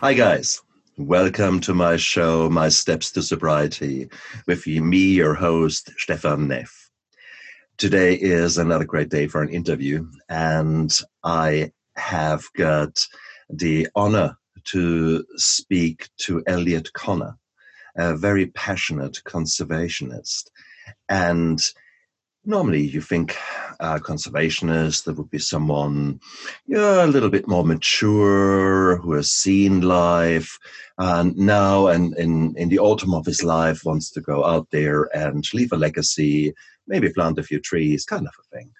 Hi, guys. Welcome to my show, My Steps to Sobriety, with me, your host, Stefan Neff. Today is another great day for an interview, and I have got the honor to speak to Elliot Connor, a very passionate conservationist. And normally you think uh, conservationist there would be someone yeah, a little bit more mature who has seen life and now and in, in the autumn of his life wants to go out there and leave a legacy maybe plant a few trees kind of a thing.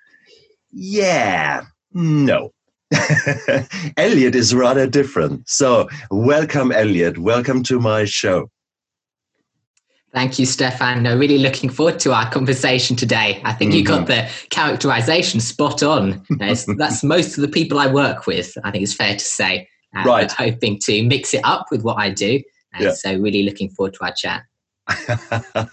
Yeah no. Elliot is rather different. So welcome elliot. Welcome to my show Thank you, Stefan. No, really looking forward to our conversation today. I think mm-hmm. you got mm-hmm. the characterization spot on. that's most of the people I work with. I think it's fair to say. Uh, right. Hoping to mix it up with what I do. And yeah. so, really looking forward to our chat.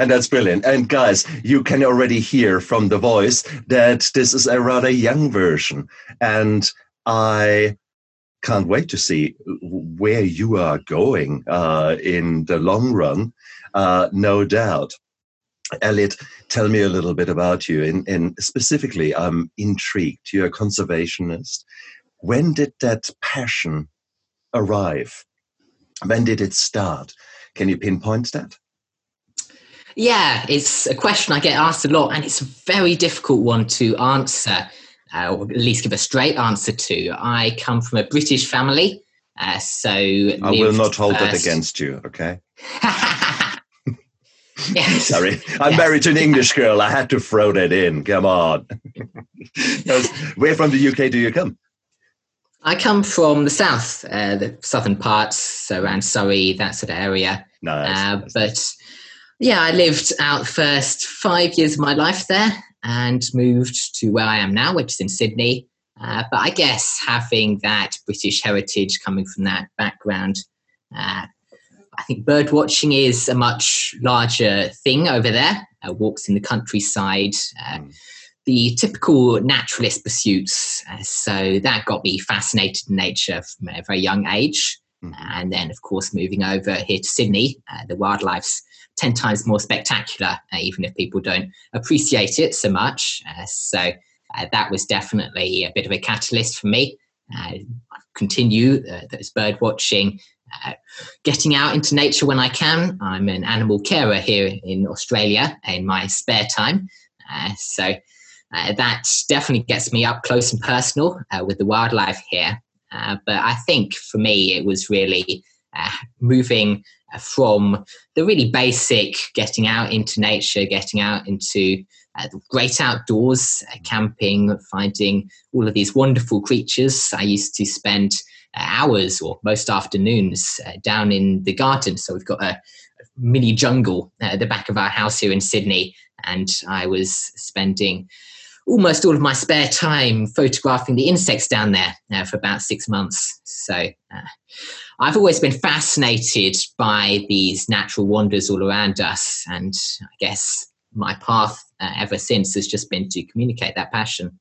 and that's brilliant. And guys, you can already hear from the voice that this is a rather young version. And I can't wait to see where you are going uh, in the long run uh, no doubt. Elliot, tell me a little bit about you. And, and specifically, I'm intrigued. You're a conservationist. When did that passion arrive? When did it start? Can you pinpoint that? Yeah, it's a question I get asked a lot, and it's a very difficult one to answer, uh, or at least give a straight answer to. I come from a British family, uh, so I will not hold first. that against you. Okay. Yes. Sorry, I'm yes. married to an English girl. I had to throw that in. Come on. Where from the UK do you come? I come from the south, uh, the southern parts, so around Surrey, that sort of area. Nice, uh, nice. But yeah, I lived out first five years of my life there and moved to where I am now, which is in Sydney. Uh, but I guess having that British heritage coming from that background uh, I think bird watching is a much larger thing over there. Uh, walks in the countryside, uh, mm. the typical naturalist pursuits. Uh, so that got me fascinated in nature from a very young age. Mm. And then, of course, moving over here to Sydney, uh, the wildlife's 10 times more spectacular, uh, even if people don't appreciate it so much. Uh, so that was definitely a bit of a catalyst for me. continue those bird watching getting out into nature when I can. I'm an animal carer here in Australia in my spare time. Uh, so uh, that definitely gets me up close and personal uh, with the wildlife here. Uh, but I think for me, it was really uh, moving from the really basic getting out into nature, getting out into the great outdoors, camping, finding all of these wonderful creatures. I used to spend hours or most afternoons uh, down in the garden. So we've got a, mini jungle at the back of our house here in Sydney, and I was spending almost all of my spare time photographing the insects down there uh, for about six months. So uh, I've always been fascinated by these natural wonders all around us, and I guess my path uh, ever since has just been to communicate that passion.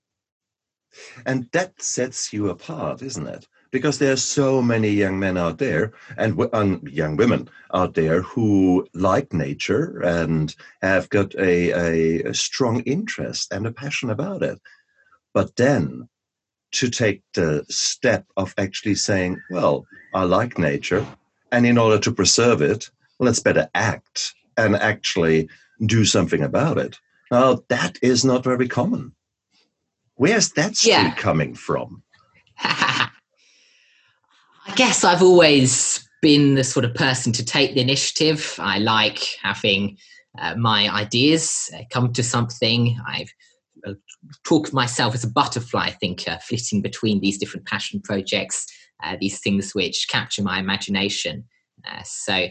And that sets you apart, isn't it? Because there are so many young men out there and, and young women out there who like nature and have got a, a, a strong interest and a passion about it. But then to take the step of actually saying, well, I like nature, and in order to preserve it, let's better act and actually do something about it. Now, that is not very common. Where's that streak yeah. coming from? Guess I've always been the sort of person to take the initiative. I like having uh, my ideas uh, come to something. I've uh, talked of myself as a butterfly thinker, flitting between these different passion projects, uh, these things which capture my imagination. Uh, so,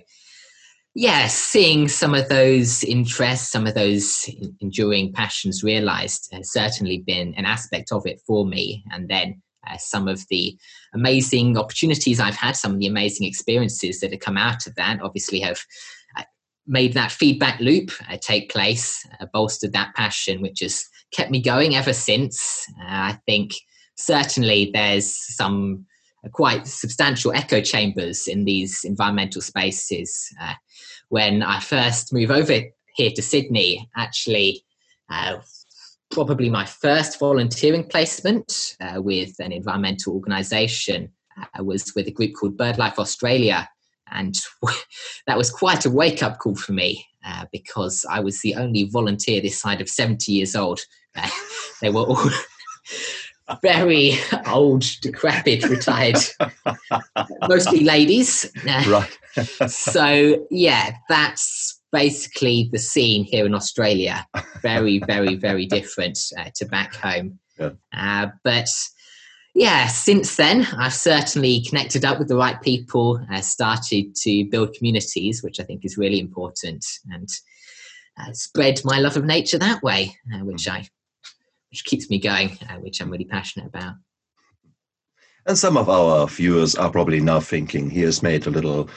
yeah, seeing some of those interests, some of those enduring passions realized has certainly been an aspect of it for me. And then uh, some of the amazing opportunities I've had, some of the amazing experiences that have come out of that, obviously have uh, made that feedback loop uh, take place, uh, bolstered that passion, which has kept me going ever since. Uh, I think certainly there's some quite substantial echo chambers in these environmental spaces. Uh, when I first moved over here to Sydney, actually, uh, probably my first volunteering placement uh, with an environmental organisation uh, was with a group called BirdLife Australia. And that was quite a wake up call for me uh, because I was the only volunteer this side of 70 years old. Uh, they were all very old, decrepit, retired, mostly ladies. Right. so, yeah, that's basically the scene here in Australia. Very, very, very different uh, to back home. Yeah. Uh, but yeah, since then, I've certainly connected up with the right people, uh, started to build communities, which I think is really important, and uh, spread my love of nature that way, uh, which I which keeps me going, uh, which I'm really passionate about. And some of our viewers are probably now thinking he has made a little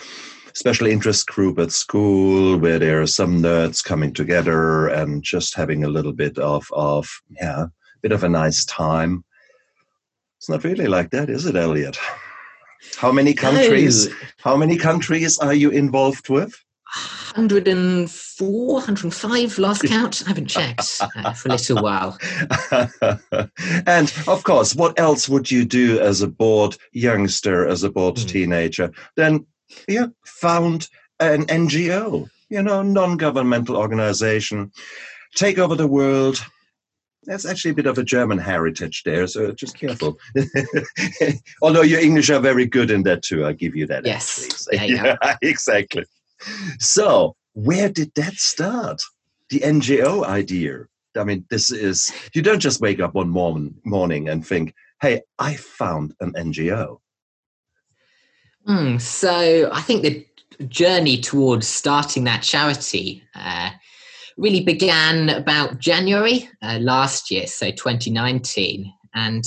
special interest group at school where there are some nerds coming together and just having a little bit of of yeah, bit of a nice time. It's not really like that, is it, Elliot? How many countries? No. How many countries are you involved with? 104, 105 last count. I haven't checked uh, for a little while. and of course, what else would you do as a bored youngster, as a bored mm. teenager? Then yeah, found an NGO, you know, non-governmental organization, take over the world. That's actually a bit of a German heritage there, so just careful. Although your English are very good in that too, I give you that. Yes, yeah, yeah. yeah, exactly. So, where did that start? The NGO idea. I mean, this is, you don't just wake up one morning and think, hey, I found an NGO. Mm, so, I think the journey towards starting that charity uh, really began about January uh, last year, so 2019. And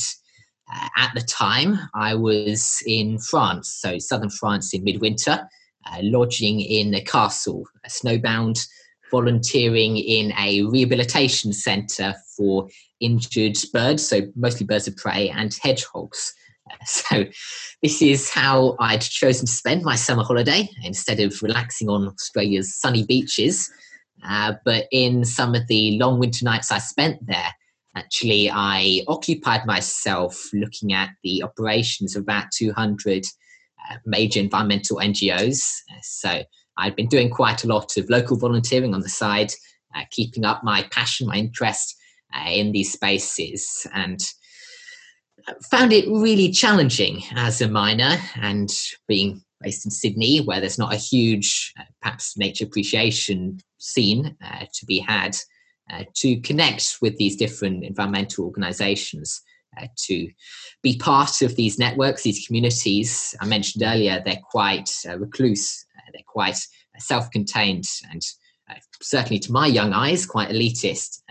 uh, at the time, I was in France, so southern France in midwinter uh, lodging in a castle, a snowbound, volunteering in a rehabilitation centre for injured birds, so mostly birds of prey and hedgehogs. Uh, so, this is how I'd chosen to spend my summer holiday instead of relaxing on Australia's sunny beaches. Uh, but in some of the long winter nights I spent there, actually, I occupied myself looking at the operations of about 200 major environmental NGOs. So I've been doing quite a lot of local volunteering on the side, uh, keeping up my passion, my interest uh, in these spaces, and found it really challenging as a minor and being based in Sydney, where there's not a huge, uh, perhaps, nature appreciation scene uh, to be had, uh, to connect with these different environmental organizations uh, to be part of these networks, these communities. I mentioned earlier, they're quite uh, recluse, uh, they're quite self contained, and certainly to my young eyes, quite elitist.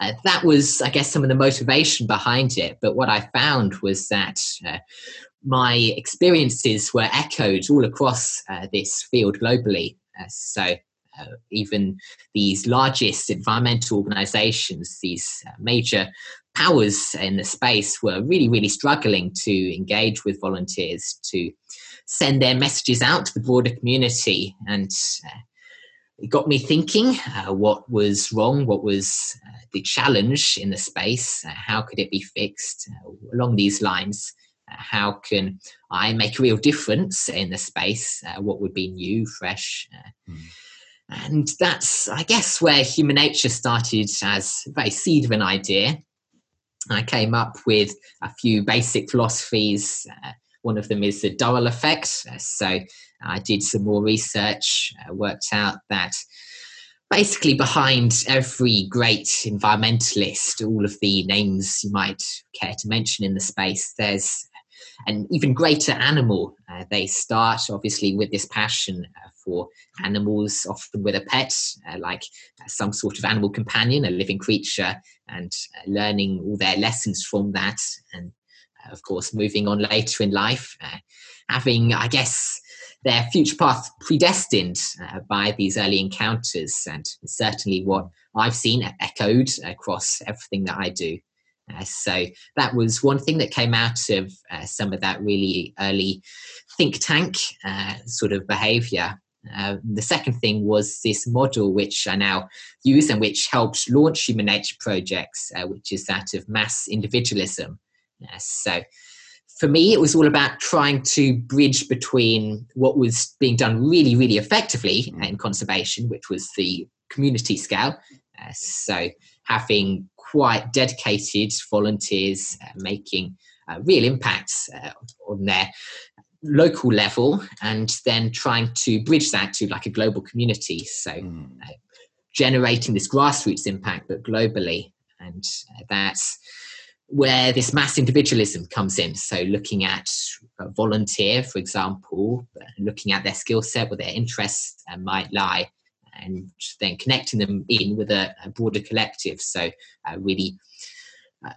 Uh, that was, I guess, some of the motivation behind it. But what I found was that my experiences were echoed all across this field globally. so uh, even these largest environmental organizations, these uh, major powers in the space were really, really struggling to engage with volunteers to send their messages out to the broader community. And uh, it got me thinking uh, what was wrong, what was uh, the challenge in the space, uh, how could it be fixed uh, along these lines. Uh, how can I make a real difference in the space? what would be new, fresh? Mm. And that's, I guess, where human nature started as a very seed of an idea. I came up with a few basic philosophies. Uh, one of them is the Durrell effect. Uh, so I did some more research, uh, worked out that basically behind every great environmentalist, all of the names you might care to mention in the space, there's an even greater animal. Uh, they start obviously with this passion uh, for animals, often with a pet, uh, like uh, some sort of animal companion, a living creature, and uh, learning all their lessons from that. And uh, of course, moving on later in life, having, I guess, their future path predestined by these early encounters. And certainly what I've seen echoed across everything that I do. Uh, so that was one thing that came out of uh, some of that really early think tank uh, sort of behavior. Uh, the second thing was this model which I now use and which helped launch human nature projects, uh, which is that of mass individualism. so for me, it was all about trying to bridge between what was being done really, really effectively in conservation, which was the community scale. Uh, so having quite dedicated volunteers uh, making uh, real impacts uh, on their local level and then trying to bridge that to like a global community so mm. generating this grassroots impact but globally and uh, that's where this mass individualism comes in so looking at a volunteer for example looking at their skill set where their interests uh, might lie and then connecting them in with a, a broader collective. So, uh, really uh,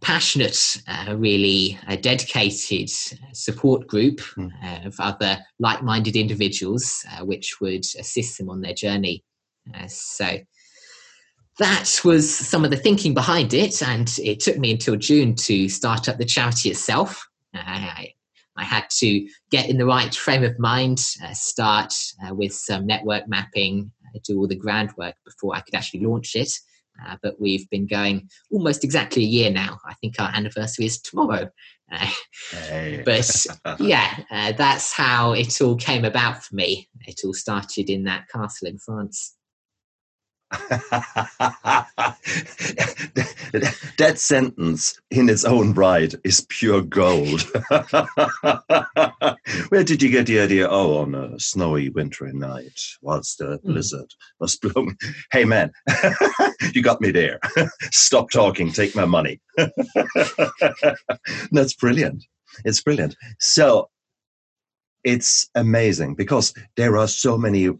passionate, uh, really a dedicated support group mm. of other like minded individuals, uh, which would assist them on their journey. Uh, so, that was some of the thinking behind it, and it took me until June to start up the charity itself. I, I had to get in the right frame of mind, uh, start uh, with some network mapping, uh, do all the groundwork before I could actually launch it. Uh, but we've been going almost exactly a year now. I think our anniversary is tomorrow. Uh, hey. but yeah, uh, that's how it all came about for me. It all started in that castle in France. that sentence in its own right is pure gold. Where did you get the idea? Oh, on a snowy wintry night, whilst the hmm. blizzard was blowing. Hey, man, you got me there. Stop talking. Take my money. That's brilliant. It's brilliant. So it's amazing because there are so many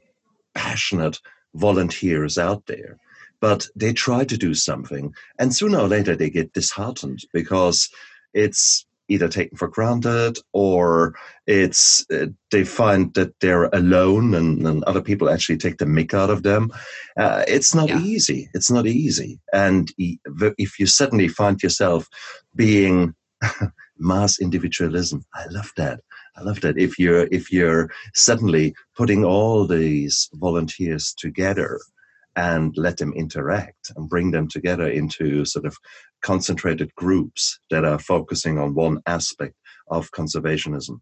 passionate volunteers out there but they try to do something and sooner or later they get disheartened because it's either taken for granted or it's uh, they find that they're alone and, and, other people actually take the mick out of them. Uh, it's not yeah. easy. It's not easy. And if you suddenly find yourself being mass individualism i love that I love that. If you're if you're suddenly putting all these volunteers together and let them interact and bring them together into sort of concentrated groups that are focusing on one aspect of conservationism.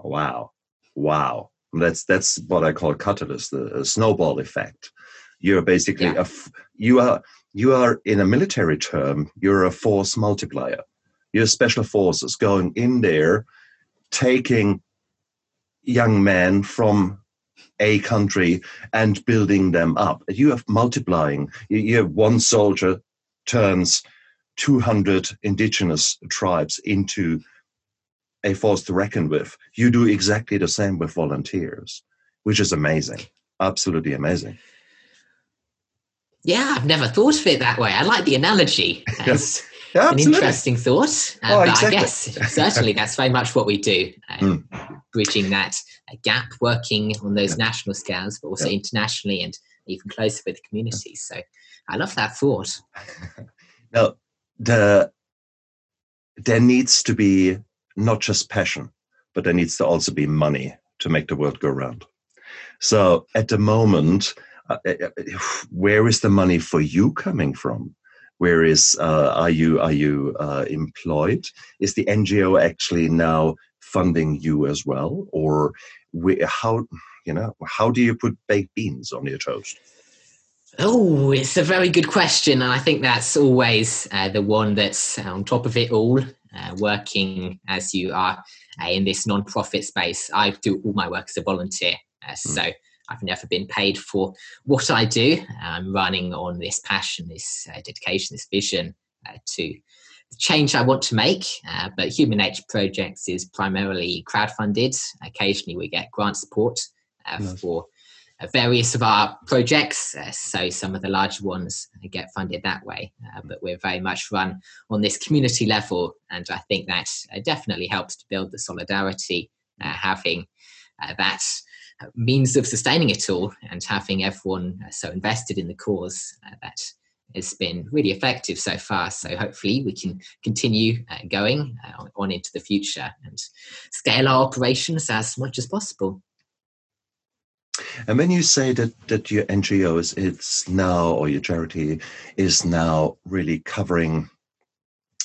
Wow, wow! That's that's what I call catalyst, the snowball effect. You're basically yeah. a you are you are in a military term. You're a force multiplier. You're special forces going in there taking young men from a country and building them up. You have multiplying. You have one soldier turns 200 indigenous tribes into a force to reckon with. You do exactly the same with volunteers, which is amazing. Absolutely amazing. Yeah, I've never thought of it that way. I like the analogy. As yeah, an interesting thought. Uh, oh, but exactly. I guess certainly that's very much what we do, um, mm. bridging that uh, gap, working on those yeah. national scales, but also yeah. internationally and even closer with the communities. So I love that thought. now, the there needs to be not just passion, but there needs to also be money to make the world go round. So at the moment, uh, uh where is the money for you coming from? Where is uh, are you are you uh, employed? Is the NGO actually now funding you as well, or how you know how do you put baked beans on your toast? Oh, it's a very good question, and I think that's always uh, the one that's on top of it all. Uh, working as you are uh, in this non-profit space, I do all my work as a volunteer, uh, mm. so I've never been paid for what I do. I'm running on this passion, this uh, dedication, this vision uh, to the change I want to make. Uh, but Human Nature Projects is primarily crowdfunded. Occasionally, we get grant support uh, nice. for uh, various of our projects. Uh, so some of the larger ones get funded that way. but we're very much run on this community level, and I think that definitely helps to build the solidarity. having that means of sustaining it all and having everyone uh, so invested in the cause uh, that has been really effective so far. So hopefully we can continue uh, going on into the future and scale our operations as much as possible. And when you say that, that your NGO is it's now or your charity is now really covering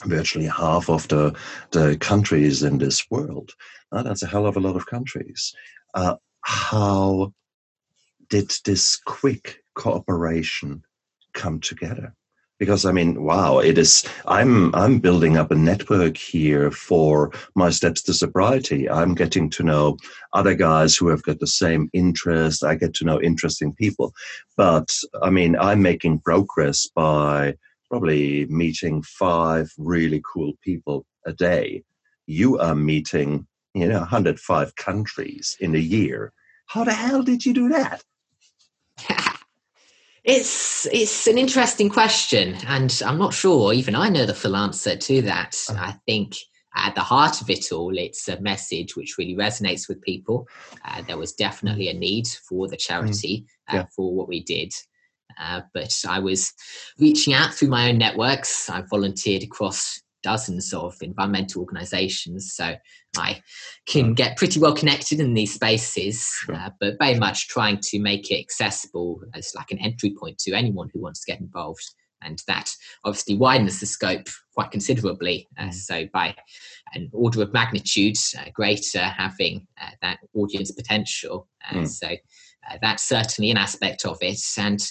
virtually half of the the countries in this world, that's a hell of a lot of countries. Uh, how did this quick cooperation come together? because i mean wow it is i'm i'm building up a network here for my steps to sobriety. I'm getting to know other guys who have got the same interest. I get to know interesting people. But i mean i'm making progress by probably meeting five really cool people a day. You are meeting you know 105 countries in a year how the hell did you do that It's it's an interesting question, and I'm not sure even I know the full answer to that. Uh. I think at the heart of it all, it's a message which really resonates with people. Uh, there was definitely a need for the charity mm. yeah. uh, for what we did. Uh, but I was reaching out through my own networks. I volunteered across dozens of environmental organizations. So I can get pretty well connected in these spaces, sure. uh, but very much trying to make it accessible as like an entry point to anyone who wants to get involved. And that obviously widens the scope quite considerably. Uh, mm. so, by an order of magnitude uh, greater, having uh, that audience potential. Uh, mm. So, uh, that's certainly an aspect of it. And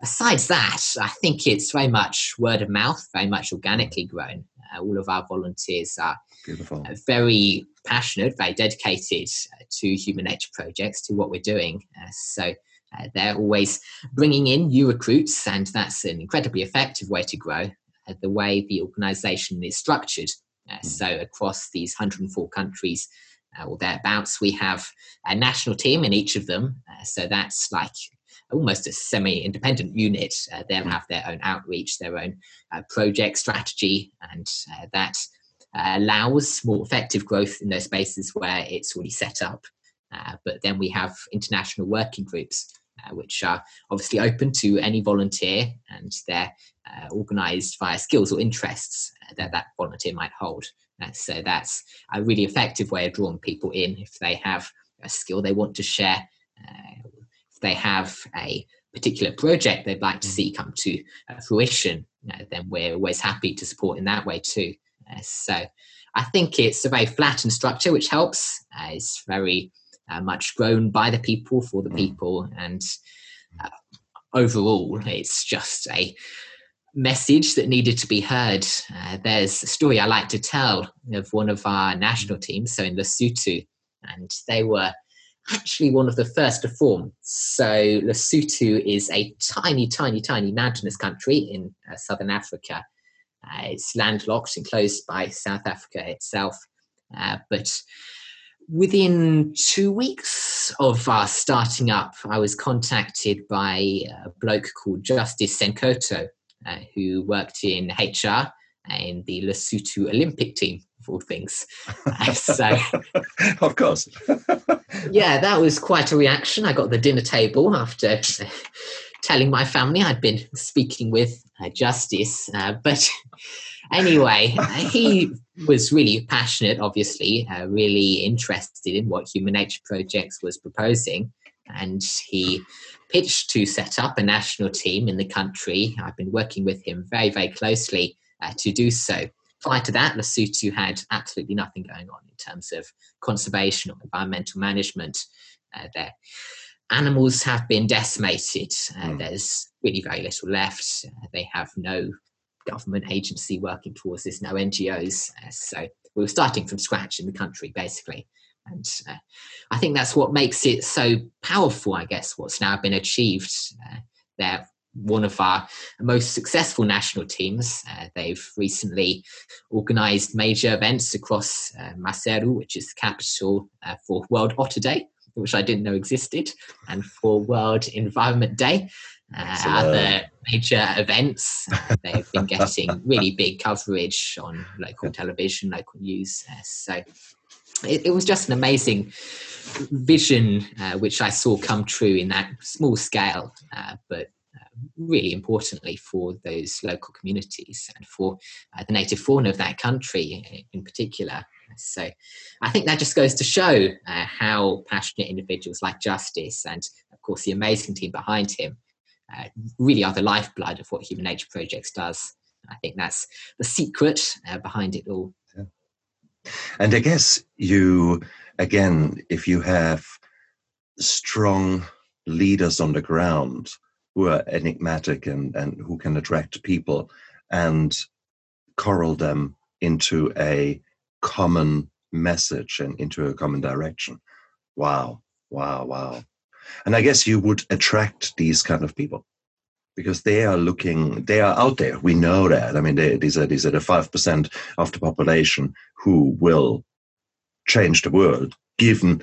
besides that, I think it's very much word of mouth, very much organically grown. Uh, all of our volunteers are Beautiful. Uh, very passionate, very dedicated uh, to human nature projects, to what we're doing. so uh, they're always bringing in new recruits, and that's an incredibly effective way to grow. Uh, the way the organization is structured. Uh, mm. So, across these 104 countries or thereabouts, we have a national team in each of them. so, that's like almost a semi-independent unit. Uh, they'll have their own outreach, their own uh, project strategy, and uh, that uh, allows more effective growth in those spaces where it's already set up. Uh, but then we have international working groups, which are obviously open to any volunteer, and they're organised via skills or interests that that volunteer might hold. so that's a really effective way of drawing people in if they have a skill they want to share they have a particular project they'd like to mm. see come to uh, fruition, uh, then we're always happy to support in that way too. Uh, so I think it's a very flattened structure, which helps. Uh, it's very uh, much grown by the people for the mm. people, and uh, overall, it's just a message that needed to be heard. there's a story I like to tell of one of our national teams, so in Lesotho, and they were actually one of the first to form. So Lesotho is a tiny, tiny, tiny mountainous country in uh, southern Africa. Uh, it's landlocked, enclosed by South Africa itself. Uh, but within two weeks of our starting up, I was contacted by a bloke called Justice Senkoto, uh, who worked in HR in the Lesotho Olympic team of all things. so, of course. yeah, that was quite a reaction. I got the dinner table after telling my family I'd been speaking with uh, Justice. Uh, but anyway, he was really passionate, obviously, uh, really interested in what Human Nature Projects was proposing. And he pitched to set up a national team in the country. I've been working with him very, very closely uh, to do so. Prior to that, Lesotho had absolutely nothing going on in terms of conservation or environmental management. Uh, their animals have been decimated. Uh, mm. There's really very little left. Uh, they have no government agency working towards this, no NGOs. Uh, so we were starting from scratch in the country, basically. And uh, I think that's what makes it so powerful, I guess, what's now been achieved. Uh, there one of our most successful national teams. Uh, they've recently organised major events across uh, Maseru, which is the capital uh, for World Otter Day, which I didn't know existed, and for World Environment Day. Uh, other major events. Uh, they've been getting really big coverage on local television, local news. Uh, so it, it, was just an amazing vision, which I saw come true in that small scale, but really importantly for those local communities and for uh, the native fauna of that country in particular. So I think that just goes to show uh, how passionate individuals like Justice and, of course, the amazing team behind him uh, really are the lifeblood of what Human Nature Projects does. I think that's the secret uh, behind it all. And I guess you, again, if you have strong leaders on the ground who are enigmatic and, and who can attract people and corral them into a common message and into a common direction. Wow, wow, wow. And I guess you would attract these kind of people because they are looking, they are out there. We know that. I mean, they, these are these are the five percent of the population who will change the world, given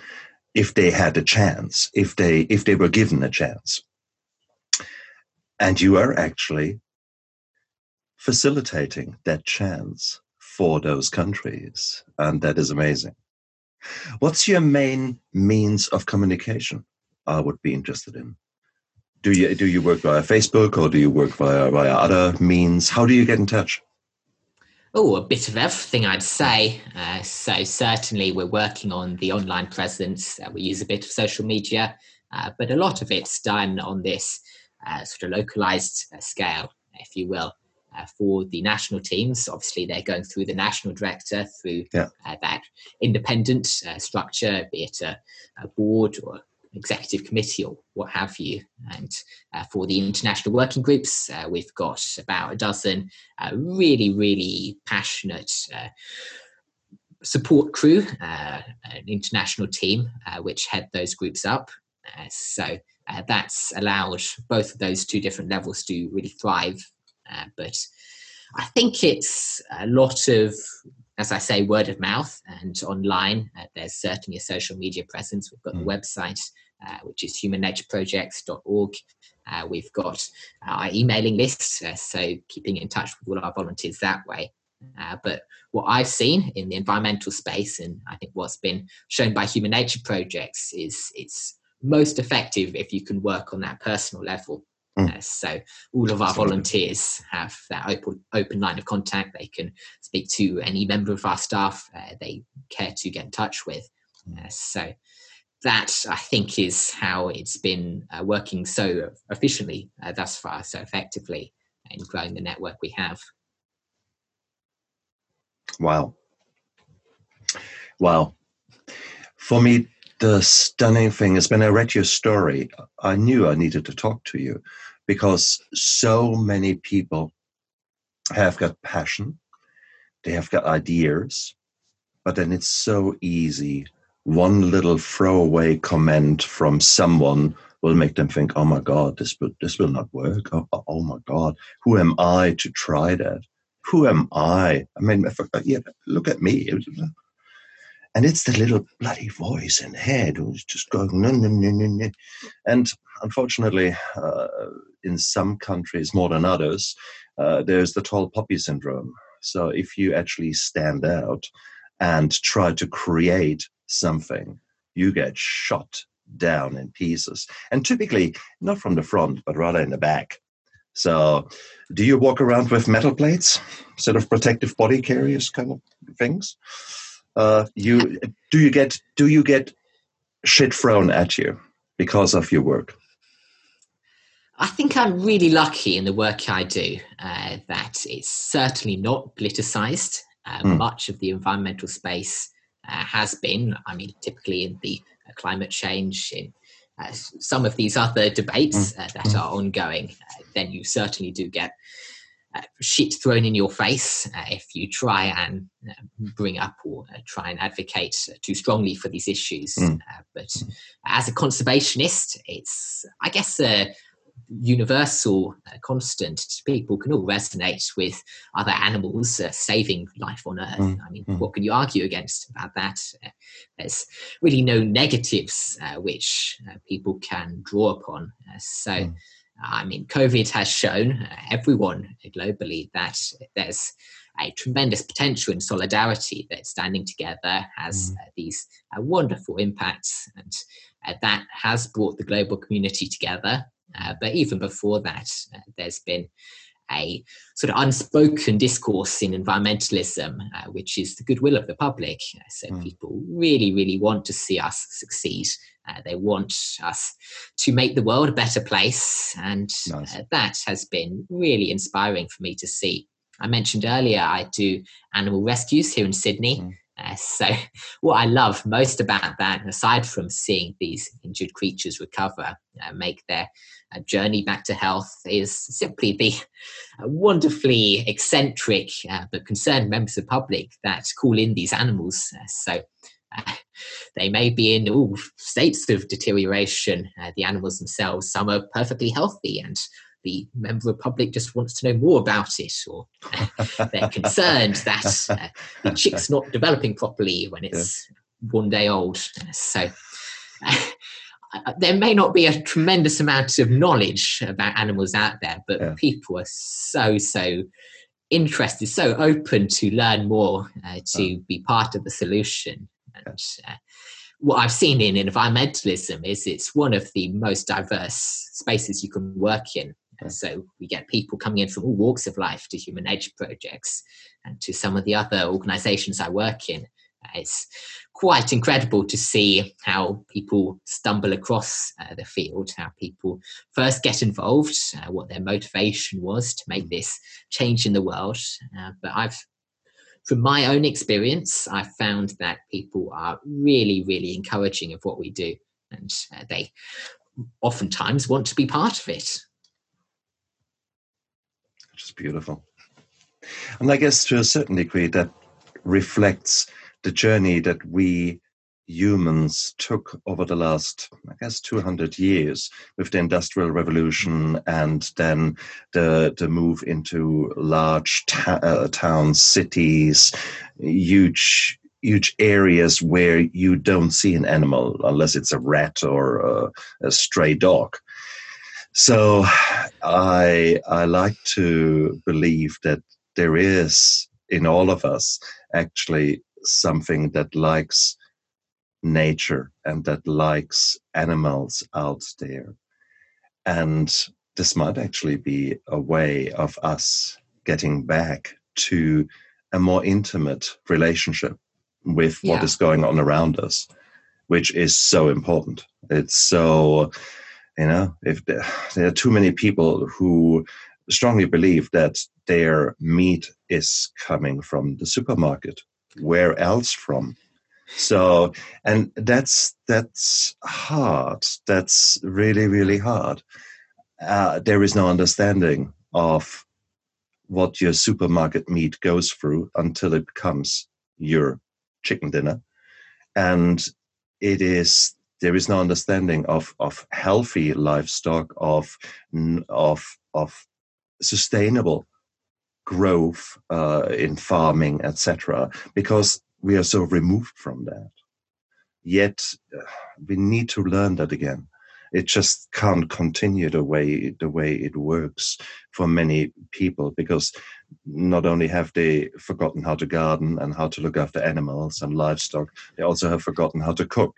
if they had a chance, if they if they were given a chance. And you are actually facilitating that chance for those countries, and that is amazing. What's your main means of communication? I would be interested in. Do you do you work via Facebook or do you work via via other means? How do you get in touch? Oh, a bit of everything, I'd say. Uh, so certainly, we're working on the online presence. Uh, we use a bit of social media, uh, but a lot of it's done on this sort of localized uh, scale, if you will. Uh, for the national teams, obviously, they're going through the national director through yeah. that independent structure, be it a, a board or executive committee or what have you. And uh, for the international working groups, uh, we've got about a dozen uh, really, really passionate uh, support crew, uh, an international team uh, which head those groups up. so that's allowed both of those two different levels to really thrive. but I think it's a lot of as I say, word of mouth and online. Uh, there's certainly a social media presence. We've got mm. the website uh, which is humannatureprojects.org. Uh, we've got our emailing list, uh, so keeping in touch with all our volunteers that way. Uh, but what I've seen in the environmental space, and I think what's been shown by Human Nature Projects, is it's most effective if you can work on that personal level. Mm. Uh, so all of our volunteers have that open open line of contact. They can speak to any member of our staff uh, they care to get in touch with. Mm. so that I think is how it's been uh, working so efficiently uh, thus far, so effectively in growing the network we have. Wow. Wow. For me, the stunning thing is when I read your story, I knew I needed to talk to you because so many people have got passion, they have got ideas, but then it's so easy one little throwaway comment from someone will make them think, "Oh my God, this will this will not work." Oh, oh, oh my God, who am I to try that? Who am I? I mean, uh, yeah, look at me. And it's the little bloody voice in head who's just going, no. And unfortunately, uh, in some countries more than others, uh, there's the tall poppy syndrome. So if you actually stand out and try to create something, you get shot down in pieces. And typically, not from the front, but rather in the back. So, do you walk around with metal plates, sort of protective body carriers kind of things? Uh, you do you get do you get shit thrown at you because of your work? I think I'm really lucky in the work I do uh, that it's certainly not politicized. Uh, mm. Much of the environmental space uh, has been. I mean, typically in the uh, climate change, in uh, some of these other debates mm. that mm. are ongoing, then you certainly do get uh, shit thrown in your face uh, if you try and uh, bring up or try and advocate too strongly for these issues. Mm. but as a conservationist, it's, I guess, a universal uh, constant people can all resonate with other animals uh, saving life on earth mm. i mean mm. what can you argue against about that uh, there's really no negatives uh, which uh, people can draw upon uh, so mm. I mean covid has shown uh, everyone globally that there's a tremendous potential in solidarity that standing together has mm. Uh, these uh, wonderful impacts and that has brought the global community together but even before that, there's been a sort of unspoken discourse in environmentalism, uh, which is the goodwill of the public. So mm. people really, really want to see us succeed. Uh, they want us to make the world a better place. And nice. uh, that has been really inspiring for me to see. I mentioned earlier I do animal rescues here in Sydney. Mm. Uh, so, what I love most about that, aside from seeing these injured creatures recover, uh, make their uh, journey back to health, is simply the uh, wonderfully eccentric uh, but concerned members of the public that call in these animals. Uh, so, they may be in all states of deterioration, the animals themselves. Some are perfectly healthy and the member of the public just wants to know more about it, or they're concerned that uh, the chick's not developing properly when it's yeah. one day old. So uh, there may not be a tremendous amount of knowledge about animals out there, but yeah. people are so so interested, so open to learn more, uh, to be part of the solution. And uh, what I've seen in environmentalism is it's one of the most diverse spaces you can work in. And so we get people coming in from all walks of life to Human Nature Projects and to some of the other organizations I work in. It's quite incredible to see how people stumble across uh, the field, how people first get involved, uh, what their motivation was to make this change in the world. Uh, but I've, from my own experience, I've found that people are really, really encouraging of what we do, and uh, they oftentimes want to be part of it is beautiful. And I guess to a certain degree, that reflects the journey that we humans took over the last, I guess, 200 years with the Industrial Revolution and then the, the move into large ta- uh, towns, cities, huge huge areas where you don't see an animal unless it's a rat or a, a stray dog. So I I like to believe that there is in all of us actually something that likes nature and that likes animals out there. And this might actually be a way of us getting back to a more intimate relationship with yeah. what is going on around us, which is so important. It's so you know, if there are too many people who strongly believe that their meat is coming from the supermarket, where else from? So, and that's that's hard. That's really really hard. Uh, there is no understanding of what your supermarket meat goes through until it becomes your chicken dinner, and it is there is no understanding of of healthy livestock of of of sustainable growth uh, in farming etc because we are so removed from that. Yet uh, we need to learn that again. It just can't continue the way the way it works for many people because not only have they forgotten how to garden and how to look after animals and livestock they also have forgotten how to cook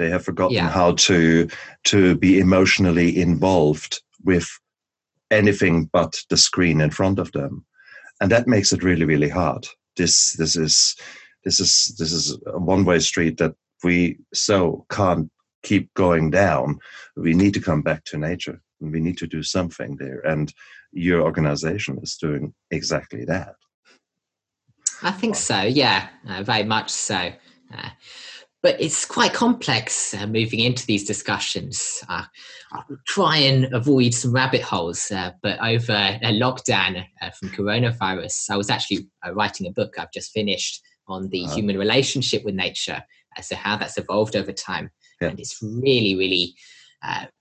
they have forgotten yeah. how to to be emotionally involved with anything but the screen in front of them, and that makes it really really hard. This this is this is this is a one way street that we so can't keep going down. We need to come back to nature. And we need to do something there, and your organization is doing exactly that. I think so. Yeah, uh, very much so. Uh, but it's quite complex uh, moving into these discussions. Uh, I'll try and avoid some rabbit holes, uh, but over a lockdown uh, from coronavirus, I was actually uh, writing a book I've just finished on the uh-huh. human relationship with nature, so how that's evolved over time. Yeah. And it's really, really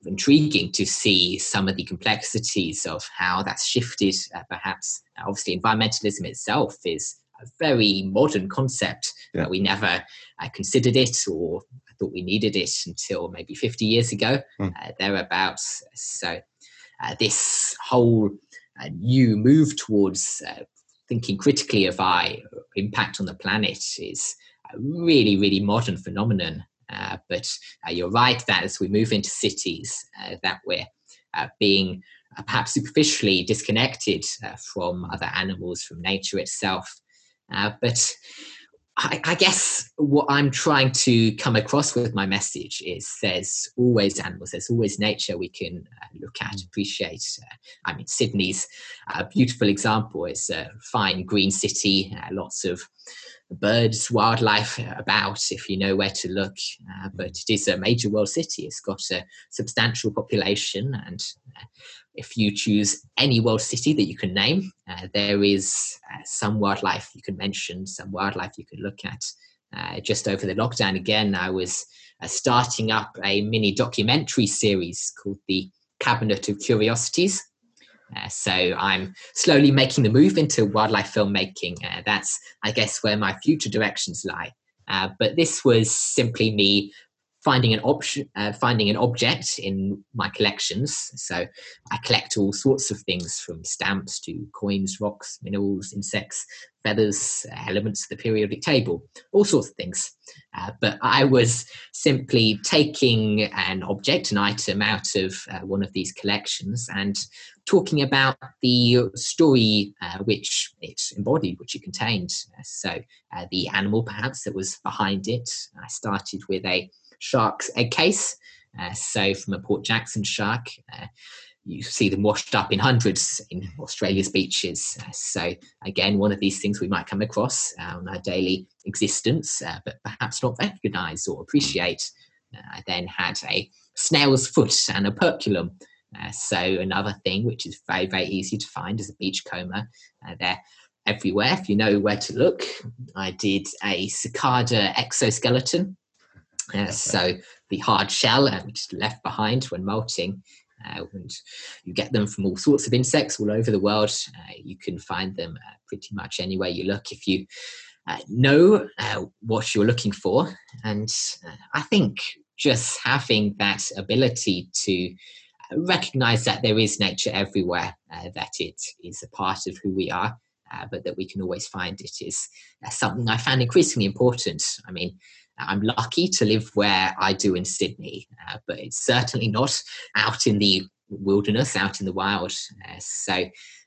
intriguing to see some of the complexities of how that's shifted. perhaps, obviously, environmentalism itself is a very modern concept. Yeah. we never uh, considered it or thought we needed it until maybe 50 years ago, mm. uh, thereabouts. So, uh, this whole uh, new move towards uh, thinking critically of our impact on the planet is a really, really modern phenomenon. Uh, but you're right that as we move into cities, that we're uh, being uh, perhaps superficially disconnected uh, from other animals, from nature itself. Uh, but I, I, guess what I'm trying to come across with my message is there's always animals, there's always nature we can uh, look at, mm. appreciate. Uh, I mean, Sydney's a beautiful example. It's a fine green city, uh, lots of birds, wildlife about if you know where to look. Uh, but it is a major world city. It's got a substantial population and uh, if you choose any world city that you can name, uh, there is uh, some wildlife you can mention, some wildlife you can look at. Uh, just over the lockdown, again, I was uh, starting up a mini documentary series called The Cabinet of Curiosities. Uh, so I'm slowly making the move into wildlife filmmaking. Uh, that's, I guess, where my future directions lie. but this was simply me finding an option, uh, finding an object in my collections. So I collect all sorts of things from stamps to coins, rocks, minerals, insects, feathers, elements of the periodic table, all sorts of things. Uh, but I was simply taking an object, an item out of uh, one of these collections and talking about the story uh, which it embodied, which it contained. So uh, the animal perhaps that was behind it. I started with a shark's egg case. Uh, so from a Port Jackson shark, uh, you see them washed up in hundreds in Australia's beaches. Uh, so again, one of these things we might come across uh, on our daily existence, uh, but perhaps not recognise or appreciate. Uh, I then had a snail's foot and a operculum. so another thing which is very very easy to find is a beachcomber. they're everywhere if you know where to look. I did a cicada exoskeleton uh, so the hard shell, uh, which is left behind when molting, uh, and you get them from all sorts of insects all over the world. Uh, you can find them uh, pretty much anywhere you look if you uh, know what you're looking for. And I think just having that ability to recognize that there is nature everywhere, that it is a part of who we are. but that we can always find it is something I found increasingly important. I mean, I'm lucky to live where I do in Sydney, uh, but it's certainly not out in the wilderness, out in the wild. Uh, so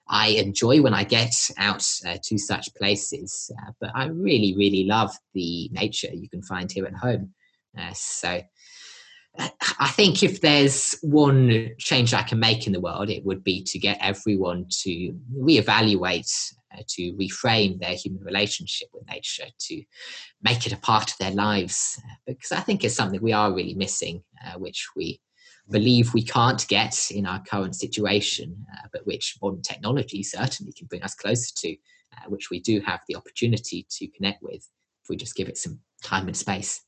I enjoy when I get out uh, to such places, uh, but I really, really love the nature you can find here at home. Uh, so uh, I think if there's one change I can make in the world, it would be to get everyone to reevaluate uh, to reframe their human relationship with nature, to make it a part of their lives, uh, because I think it's something we are really missing, uh, which we believe we can't get in our current situation, uh, but which modern technology certainly can bring us closer to, which we do have the opportunity to connect with if we just give it some time and space.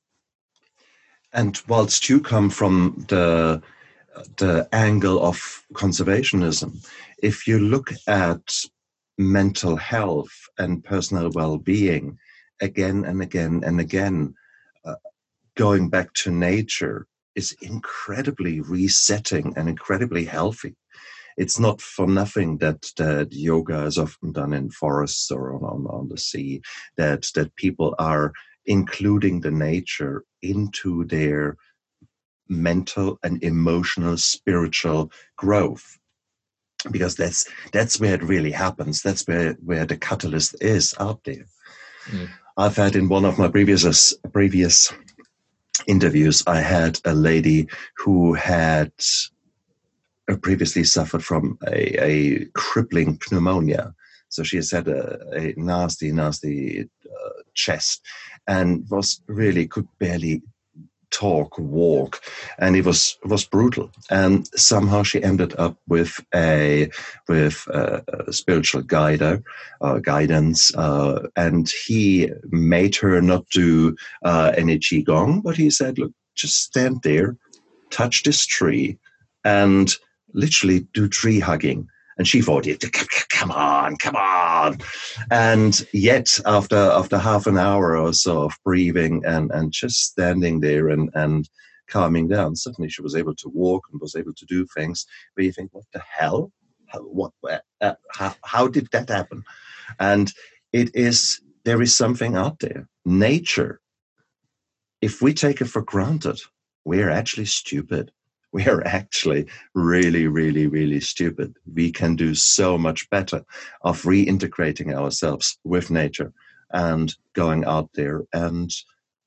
And whilst you come from the the angle of conservationism, if you look at mental health and personal well-being again and again and again. Uh, going back to nature is incredibly resetting and incredibly healthy. It's not for nothing that that yoga is often done in forests or on, on, on the sea that that people are including the nature into their mental and emotional spiritual growth because that's that's where it really happens. That's where where the catalyst is out there. Mm. I've had in one of my previous previous interviews, I had a lady who had uh, previously suffered from a, a crippling pneumonia. So she has had a, a nasty, nasty uh, chest and was really could barely talk, walk, and it was it was brutal. And somehow she ended up with a with a, a spiritual guide, uh, guidance, uh, and he made her not do uh, any qigong, but he said, "Look, just stand there, touch this tree, and literally do tree hugging." And she thought, come on, come on. And yet, after after half an hour or so of breathing and, and just standing there and, and calming down, suddenly she was able to walk and was able to do things where you think, what the hell? How, what, uh, how, how did that happen? And it is, there is something out there. Nature, if we take it for granted, we're actually stupid we are actually really, really, really stupid. We can do so much better of reintegrating ourselves with nature and going out there and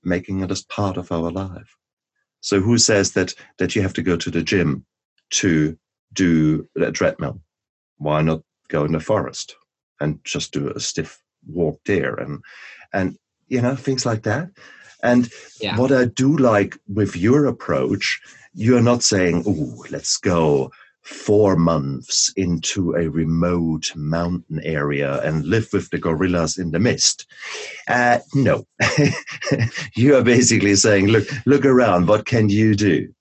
making it as part of our life. So who says that that you have to go to the gym to do a treadmill? Why not go in the forest and just do a stiff walk there and and you know things like that. And yeah. what I do like with your approach, you're not saying, "Oh, let's go four months into a remote mountain area and live with the gorillas in the mist. Uh, no, you are basically saying, look, look around. What can you do?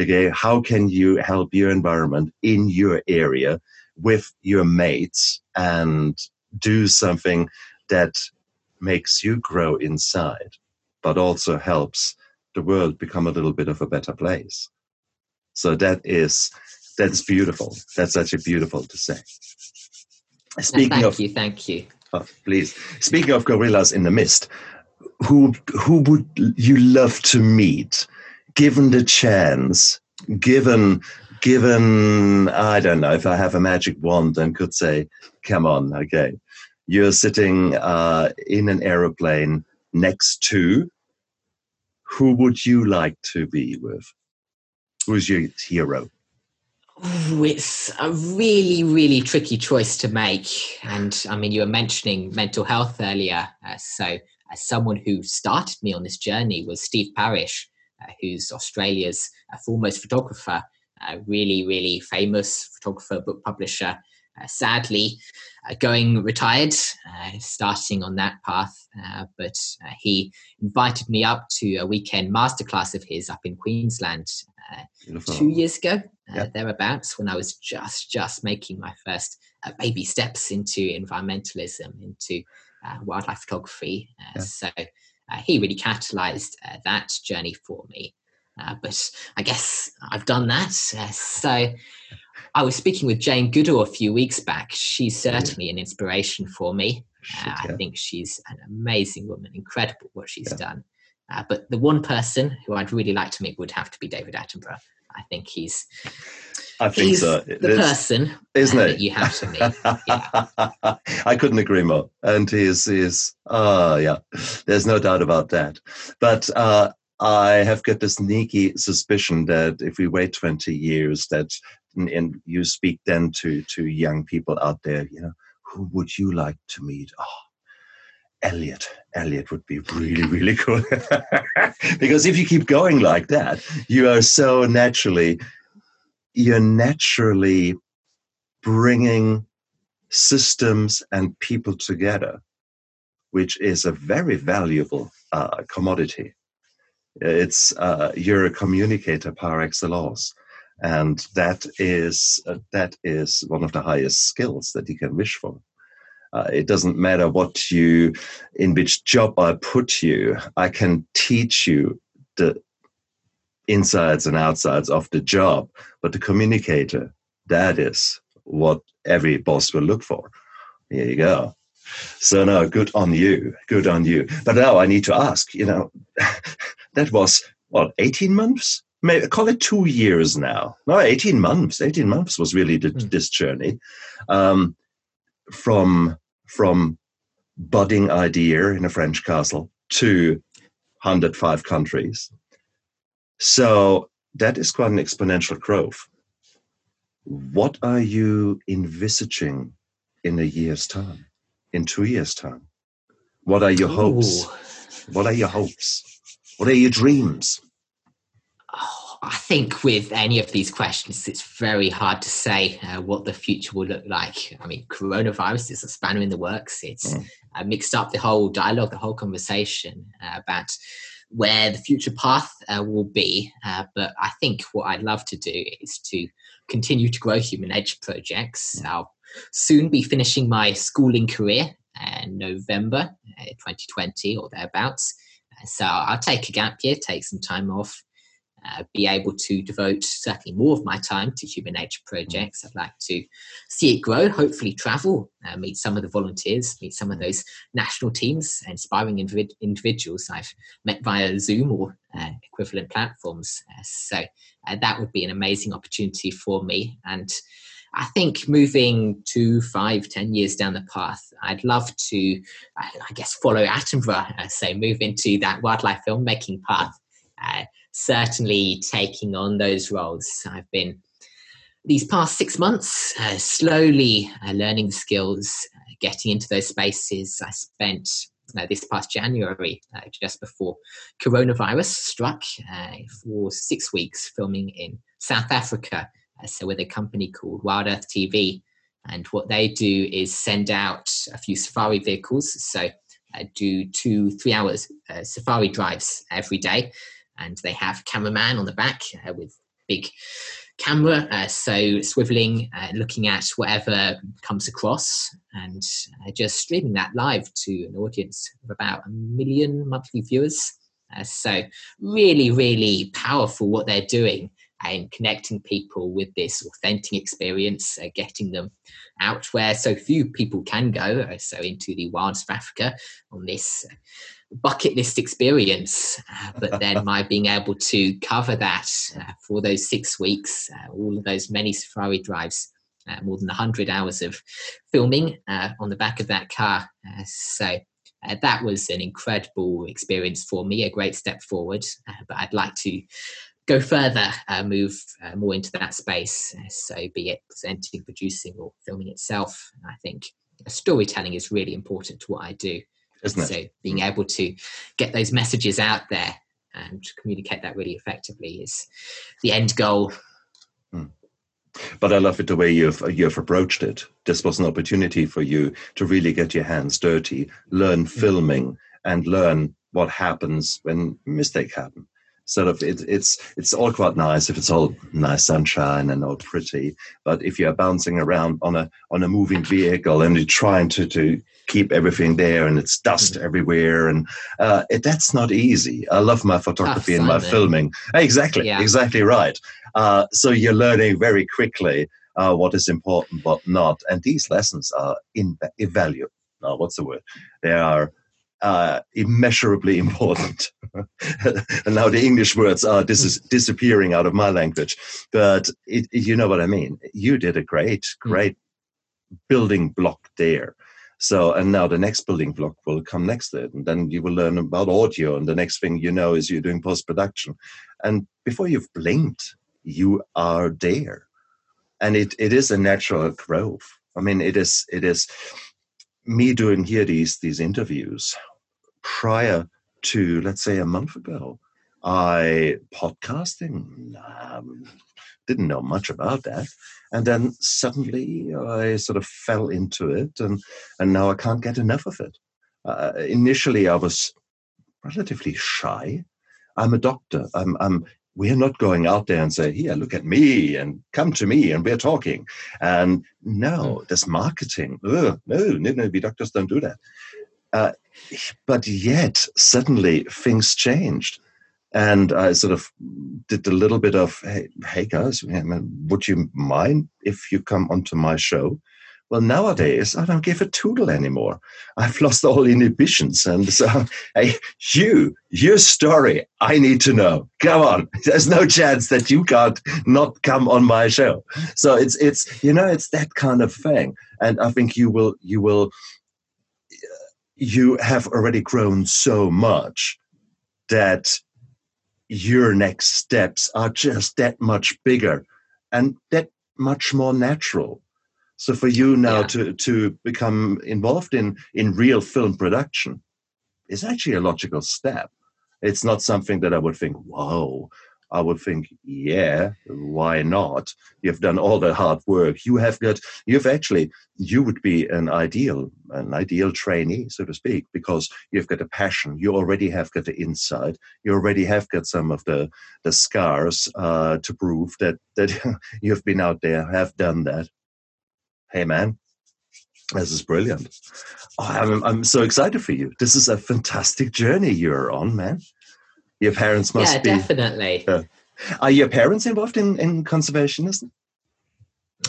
Okay, how can you help your environment in your area with your mates and do something that makes you grow inside, but also helps the world become a little bit of a better place? So that is that's beautiful. That's actually beautiful to say. Speaking thank of, you, thank you. Oh, please. Speaking of gorillas in the mist, who who would you love to meet, given the chance, given given I don't know if I have a magic wand and could say, come on, okay, you're sitting uh, in an aeroplane next to. Who would you like to be with? Who's your hero? Ooh, it's a really, really tricky choice to make. And I mean, you were mentioning mental health earlier. Uh, so, as someone who started me on this journey was Steve Parish, uh, who's Australia's uh, foremost photographer, really, really famous photographer, book publisher. Uh, sadly, uh, going retired, uh, starting on that path. but he invited me up to a weekend masterclass of his up in Queensland two years ago, uh, thereabouts, when I was just just making my first uh, baby steps into environmentalism, into uh, wildlife photography. Uh. So uh, he really catalyzed uh, that journey for me. But I guess I've done that. so I was speaking with Jane Goodall a few weeks back. She's certainly an inspiration for me. Yeah. I think she's an amazing woman, incredible what she's yeah. done. Uh, but the one person who I'd really like to meet would have to be David Attenborough. I think he's. I think he's so. The it's, person, isn't uh, it? you have to meet. Yeah. I couldn't agree more. And he's he's oh uh, yeah, there's no doubt about that. But uh, I have got this sneaky suspicion that if we wait 20 years, that and you speak then to to young people out there, you know, who would you like to meet? Oh, Elliot. Elliot would be really, really cool. because if you keep going like that, you are so naturally, you're naturally bringing systems and people together, which is a very valuable uh, commodity. It's uh, you're a communicator par excellence, and that is uh, that is one of the highest skills that you can wish for. Uh, it doesn't matter what you, in which job I put you, I can teach you the insides and outsides of the job. But the communicator, that is what every boss will look for. Here you go. So no, good on you, good on you. But now I need to ask. You know, that was what eighteen months. Maybe call it two years now. No, eighteen months. Eighteen months was really the, mm. this journey. Um, from from budding idea in a French castle to 105 countries. So that is quite an exponential growth. What are you envisaging in a year's time, in two years' time? What are your Ooh. hopes? What are your hopes? What are your dreams? I think with any of these questions, it's very hard to say uh, what the future will look like. I mean, coronavirus is a spanner in the works. It's mm. uh, mixed up the whole dialogue, the whole conversation uh, about where the future path uh, will be. Uh, but I think what I'd love to do is to continue to grow Human Nature projects. Mm. I'll soon be finishing my schooling career in November 2020 uh, or thereabouts. So I'll take a gap year, take some time off uh, be able to devote certainly more of my time to human nature projects. I'd like to see it grow, hopefully travel, uh, meet some of the volunteers, meet some of those national teams, inspiring individ- individuals I've met via Zoom or uh, equivalent platforms. Uh, so uh, that would be an amazing opportunity for me. And I think moving to five, ten years down the path, I'd love to, I guess, follow Attenborough, uh, say, move into that wildlife filmmaking path. Uh, certainly taking on those roles. I've been these past six months uh, slowly uh, learning the skills, uh, getting into those spaces. I spent uh, this past January, uh, just before coronavirus struck, uh, for six weeks filming in South Africa. So with a company called Wild Earth TV, and what they do is send out a few safari vehicles. So I do two, three hours safari drives every day and they have cameraman on the back uh, with big camera, uh, so swiveling, uh, looking at whatever comes across, and uh, just streaming that live to an audience of about a million monthly viewers. Uh, so really, really powerful what they're doing and connecting people with this authentic experience, uh, getting them out where so few people can go, so into the wilds of Africa on this bucket list experience, uh, but then my being able to cover that uh, for those six weeks, uh, all of those many safari drives, uh, more than 100 hours of filming uh, on the back of that car. Uh, so that was an incredible experience for me, a great step forward. but I'd like to go further, move more into that space. so, be it presenting, producing, or filming itself. I think storytelling is really important to what I do isn't it? So being able to get those messages out there and communicate that really effectively is the end goal. Mm. But I love it the way you've you've approached it. This was an opportunity for you to really get your hands dirty, learn hmm. filming, and learn what happens when mistakes happen sort of it, it's it's all quite nice if it's all nice sunshine and all pretty but if you're bouncing around on a on a moving vehicle and you're trying to to keep everything there and it's dust mm-hmm. everywhere and uh, it, that's not easy. I love my photography and my filming. Exactly yeah. exactly right. Uh, so you're learning very quickly uh, what is important what not and these lessons are in, invaluable uh, what's the word? They are uh, immeasurably important. and now the English words are this is disappearing out of my language, but it, it, you know what I mean. You did a great, hmm. great building block there. So, and now the next building block will come next to it, and then you will learn about audio, and the next thing you know is you're doing post production, and before you've blinked, you are there, and it, it is a natural growth. I mean, it is it is me doing here these these interviews prior to let's say a month ago i podcasting um, didn't know much about that. And then suddenly i sort of fell into it and and now i can't get enough of it. Uh, initially i was relatively shy. I'm a doctor. I'm i'm we're not going out there and say, here, look at me and come to me and we're talking. And no, hmm. this marketing, ugh, no, no, no, we doctors don't do that. Uh, but yet, suddenly things changed. And I sort of did a little bit of, hey, hey guys, would you mind if you come onto my show? Well, nowadays, I don't give a tootle anymore. I've lost all inhibitions. And so, hey, you, your story, I need to know. Come on. There's no chance that you can't not come on my show. So it's, it's, you know, it's that kind of thing. And I think you will, you will, uh, you have already grown so much that your next steps are just that much bigger and that much more natural so for you now yeah. to to become involved in in real film production is actually a logical step. It's not something that I would think, whoa. I would think, yeah, why not? You've done all the hard work. You have got, you've actually, you would be an ideal, an ideal trainee, so to speak, because you've got a passion. You already have got the insight. You already have got some of the the scars uh, to prove that that you've been out there, have done that hey man, this is brilliant. Oh, I'm, I'm so excited for you. This is a fantastic journey you're on, man. Your parents must yeah, be. definitely. Uh, Are your parents involved in, in conservationism?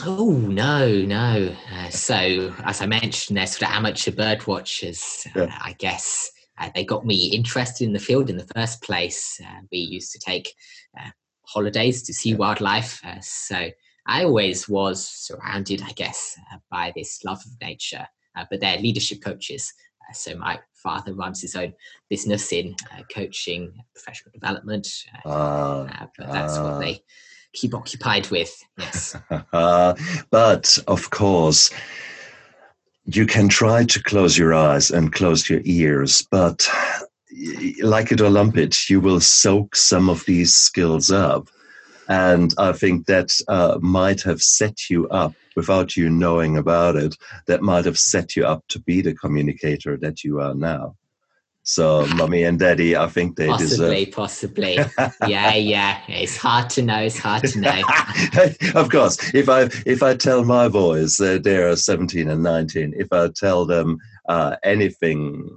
Oh no, no. Uh, so as I mentioned, they're sort of amateur bird watchers. Yeah. Uh, I guess uh, they got me interested in the field in the first place. Uh, we used to take uh, holidays to see wildlife, uh, so I always was surrounded, I guess, uh, by this love of nature. Uh, but they're leadership coaches. Uh, so my father runs his own business in coaching, professional development. Ah, but that's what ah. they keep occupied with. Yes. but of course, you can try to close your eyes and close your ears, but like it or lump it, you will soak some of these skills up. And I think that uh, might have set you up without you knowing about it. That might have set you up to be the communicator that you are now. So, mummy and daddy, I think they possibly, deserve. Possibly, yeah, yeah. It's hard to know. It's hard to know. of course, if I if I tell my boys uh, they're seventeen and nineteen, if I tell them uh, anything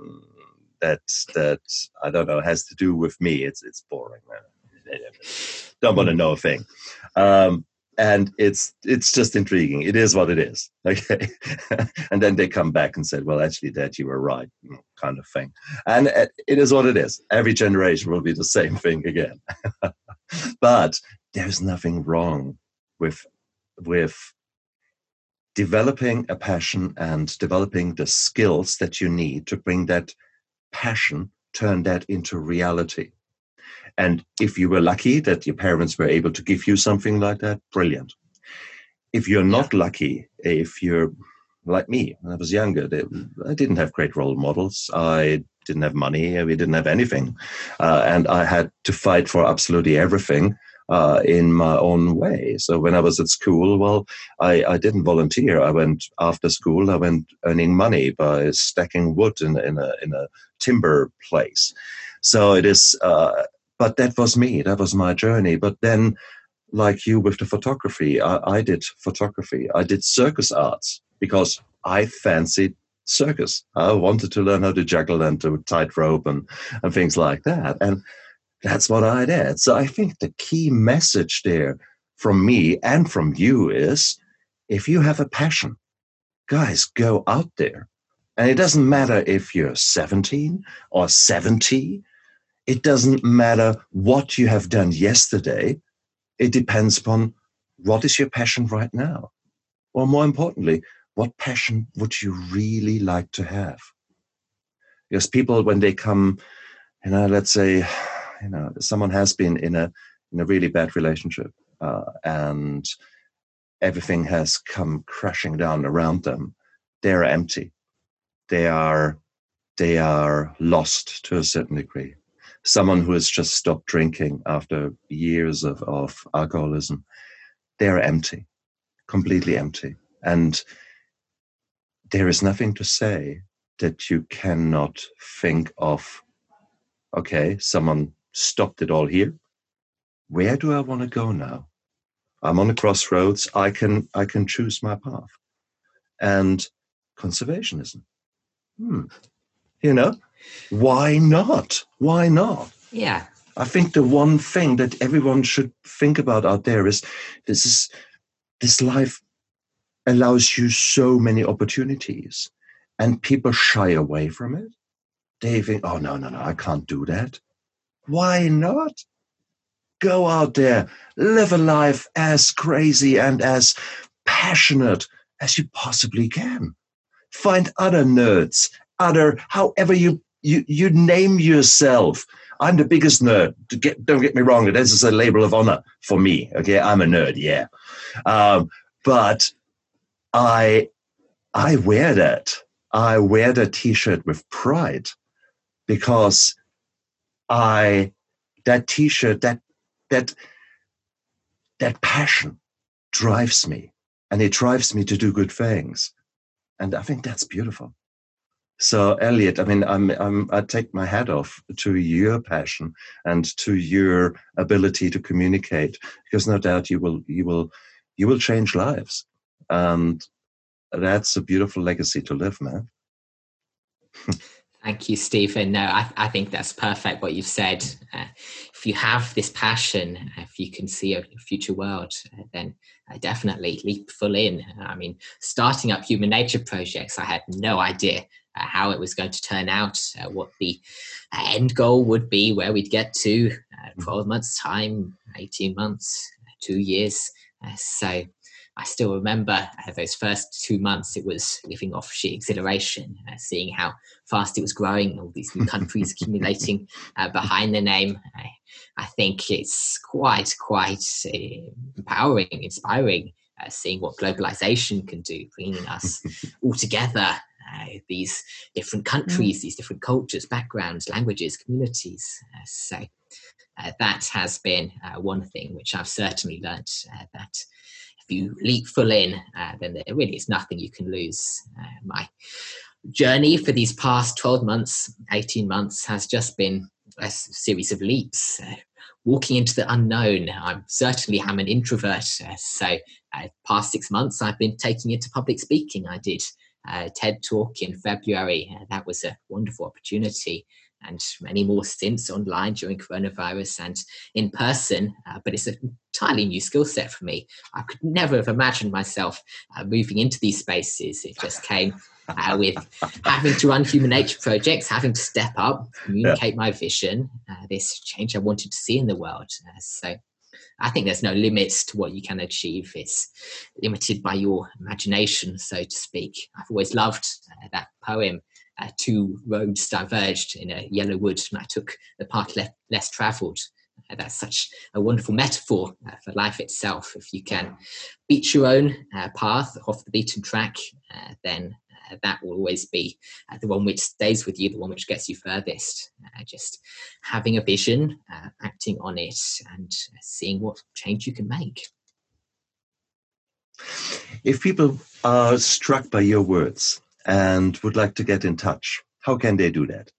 that that I don't know has to do with me, it's it's boring. Don't want to know a thing. Um, and it's it's just intriguing. It is what it is. Okay, and then they come back and said, "Well, actually, Dad, you were right," kind of thing. And it is what it is. Every generation will be the same thing again. but there's nothing wrong with with developing a passion and developing the skills that you need to bring that passion, turn that into reality. And if you were lucky that your parents were able to give you something like that, brilliant. If you're not lucky, if you're like me, when I was younger, they, I didn't have great role models. I didn't have money. We didn't have anything. Uh, and I had to fight for absolutely everything. Uh, in my own way. So when I was at school, well, I, I, didn't volunteer. I went after school. I went earning money by stacking wood in, in a in a timber place. So it is uh, but that was me that was my journey. But then like you with the photography I, I, did photography. I did circus arts because i fancied circus. I wanted to learn how to juggle and to tightrope and, and things like that. And that's what i did. So i think the key message there from me and from you is if you have a passion guys go out there. And it doesn't matter if you're 17 or 70 it doesn't matter what you have done yesterday. It depends upon what is your passion right now? Or more importantly, what passion would you really like to have? Because people, when they come, you know, let's say, you know, someone has been in a in a really bad relationship, uh, and everything has come crashing down around them. They're empty. They are they are lost to a certain degree someone who has just stopped drinking after years of, of alcoholism, they're empty, completely empty. And there is nothing to say that you cannot think of, okay, someone stopped it all here. Where do I want to go now? I'm on a crossroads. I can I can choose my path. And conservationism. Hmm. You know, why not? Why not? Yeah. I think the one thing that everyone should think about out there is this is this life allows you so many opportunities and people shy away from it. They think, oh no, no, no, I can't do that. Why not? Go out there, live a life as crazy and as passionate as you possibly can. Find other nerds, other, however you you you name yourself. I'm the biggest nerd. Get, don't get me wrong. This is a label of honor for me. Okay, I'm a nerd. Yeah, um, but I I wear that. I wear that T-shirt with pride because I that T-shirt that that that passion drives me, and it drives me to do good things, and I think that's beautiful. So, Elliot, I mean, I'm, I'm, I take my hat off to your passion and to your ability to communicate, because no doubt you will, you will, you will change lives, and that's a beautiful legacy to live, man. Thank you, Stephen. No, I, I think that's perfect what you've said. Uh, if you have this passion, if you can see a future world, uh, then uh, definitely leap full in. I mean, starting up human nature projects, I had no idea uh, how it was going to turn out, uh, what the uh, end goal would be, where we'd get to, mm-hmm. 12 months' time, 18 months, two years. so I still remember uh, those first two months, it was living off sheer exhilaration, uh, seeing how fast it was growing, all these new countries accumulating uh, behind the name. I, I, think it's quite, quite uh, empowering, inspiring, uh, seeing what globalization can do, bringing us all together. Uh, these different countries, mm. these different cultures, backgrounds, languages, communities. so that has been one thing which I've certainly learnt that if you leap full in, uh, then there really is nothing you can lose. Uh, my journey for these past 12 months, 18 months has just been a series of leaps. Uh, walking into the unknown. I'm certainly am an introvert. Uh, so, uh, past six months, I've been taking it to public speaking. I did TED talk in February. that was a wonderful opportunity and many more since online during coronavirus and in person. Uh, but it's an entirely new skill set for me. I could never have imagined myself uh, moving into these spaces. It just came uh, with having to run human nature projects, having to step up, communicate yeah. my vision, uh, this change I wanted to see in the world. Uh, so I think there's no limits to what you can achieve. It's limited by your imagination, so to speak. I've always loved uh, that poem uh, two roads diverged in a yellow wood, and I took the path le- less travelled. Uh, that's such a wonderful metaphor uh, for life itself. If you can beat your own uh, path off the beaten track, uh, then that will always be the one which stays with you, the one which gets you furthest. just having a vision, acting on it, and seeing what change you can make. If people are struck by your words, and would like to get in touch, how can they do that?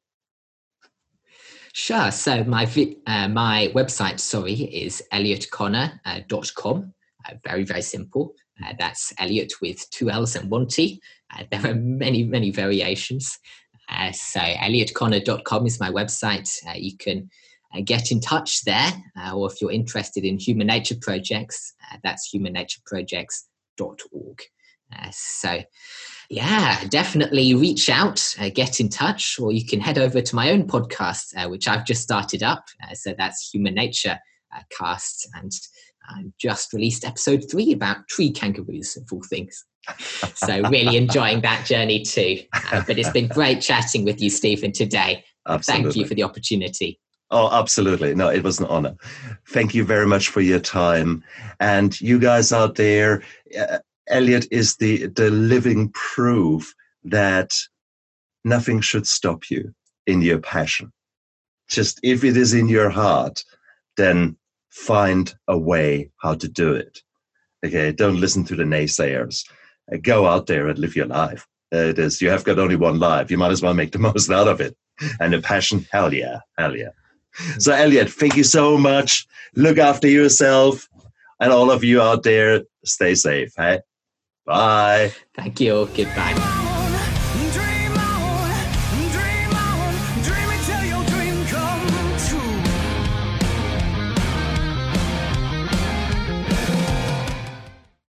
Sure. So my uh, my website, sorry, is elliotconnor.com. Uh, very very simple. Uh, that's Elliot with two L's and one T. Uh, there are many many variations. Uh, so elliotconnor.com is my website. Uh, you can get in touch there, or if you're interested in human nature projects, that's humannatureprojects.org. so yeah, definitely reach out, uh, get in touch, or you can head over to my own podcast, uh, which I've just started up. Uh, so that's Human Nature uh, Cast, and I just released episode three about tree kangaroos of all things. so really enjoying that journey too. Uh, but it's been great chatting with you, Stephen, today. Absolutely. Thank you for the opportunity. Oh, absolutely. No, it was an honor. Thank you very much for your time. And you guys out there, uh, Elliot is the, the living proof that nothing should stop you in your passion. Just if it is in your heart, then find a way how to do it. Okay, don't listen to the naysayers. Uh, go out there and live your life. It is you have got only one life. You might as well make the most out of it. And the passion, hell yeah, hell yeah. So Elliot, thank you so much. Look after yourself, and all of you out there, stay safe. Hey. Bye. Thank you. Goodbye.